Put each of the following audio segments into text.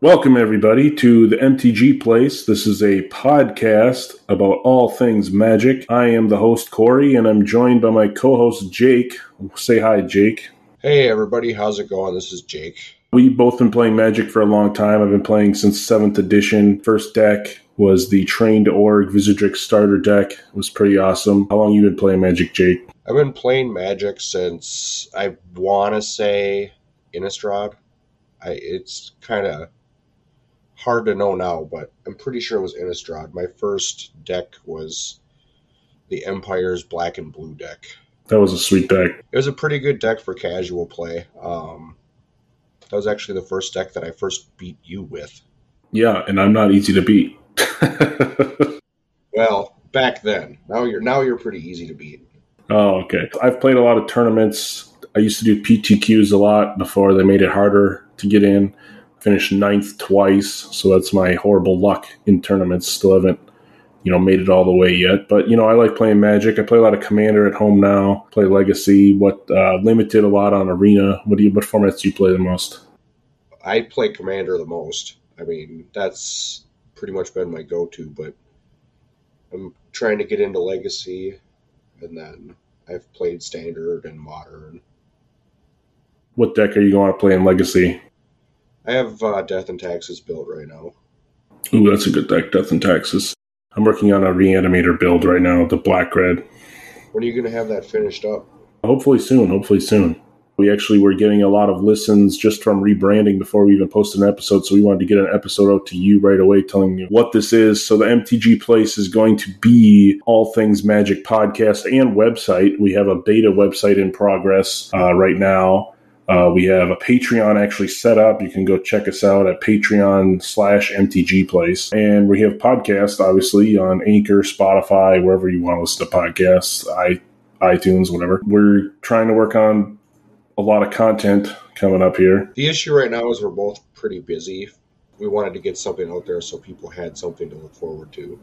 Welcome, everybody, to the MTG Place. This is a podcast about all things magic. I am the host, Corey, and I'm joined by my co host, Jake. Say hi, Jake. Hey, everybody, how's it going? This is Jake. We've both been playing Magic for a long time. I've been playing since 7th edition. First deck was the Trained Org Wizardrix starter deck. It was pretty awesome. How long you been playing Magic, Jake? I've been playing Magic since I want to say Innistrad. I, it's kind of hard to know now, but I'm pretty sure it was Innistrad. My first deck was the Empire's Black and Blue deck. That was a sweet deck. It was a pretty good deck for casual play. Um, that was actually the first deck that I first beat you with. Yeah, and I'm not easy to beat. well, back then. Now you're now you're pretty easy to beat. Oh, okay. I've played a lot of tournaments. I used to do PTQs a lot before they made it harder to get in finished ninth twice, so that's my horrible luck in tournaments. Still haven't, you know, made it all the way yet. But you know, I like playing Magic. I play a lot of Commander at home now. Play Legacy. What uh, limited a lot on Arena. What do you? What formats do you play the most? I play Commander the most. I mean, that's pretty much been my go-to. But I'm trying to get into Legacy, and then I've played Standard and Modern. What deck are you going to play in Legacy? I have uh, Death and Taxes built right now. Ooh, that's a good deck, Death and Taxes. I'm working on a reanimator build right now, the black red. When are you going to have that finished up? Hopefully soon. Hopefully soon. We actually were getting a lot of listens just from rebranding before we even posted an episode. So we wanted to get an episode out to you right away telling you what this is. So the MTG Place is going to be all things magic podcast and website. We have a beta website in progress uh, right now. Uh, we have a Patreon actually set up. You can go check us out at Patreon slash MTG Place. And we have podcasts, obviously, on Anchor, Spotify, wherever you want to listen to podcasts, i iTunes, whatever. We're trying to work on a lot of content coming up here. The issue right now is we're both pretty busy. We wanted to get something out there so people had something to look forward to.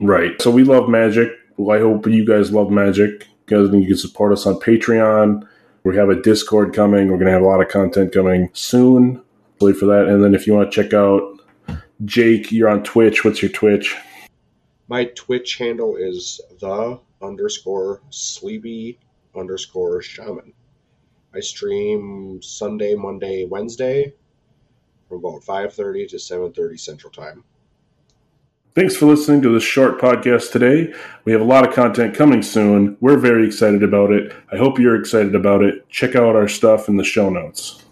Right. So we love Magic. Well, I hope you guys love Magic. You guys you can support us on Patreon we have a Discord coming. We're going to have a lot of content coming soon. Wait for that. And then if you want to check out Jake, you're on Twitch. What's your Twitch? My Twitch handle is the underscore sleepy underscore shaman. I stream Sunday, Monday, Wednesday from about 5.30 to 7.30 Central Time. Thanks for listening to this short podcast today. We have a lot of content coming soon. We're very excited about it. I hope you're excited about it. Check out our stuff in the show notes.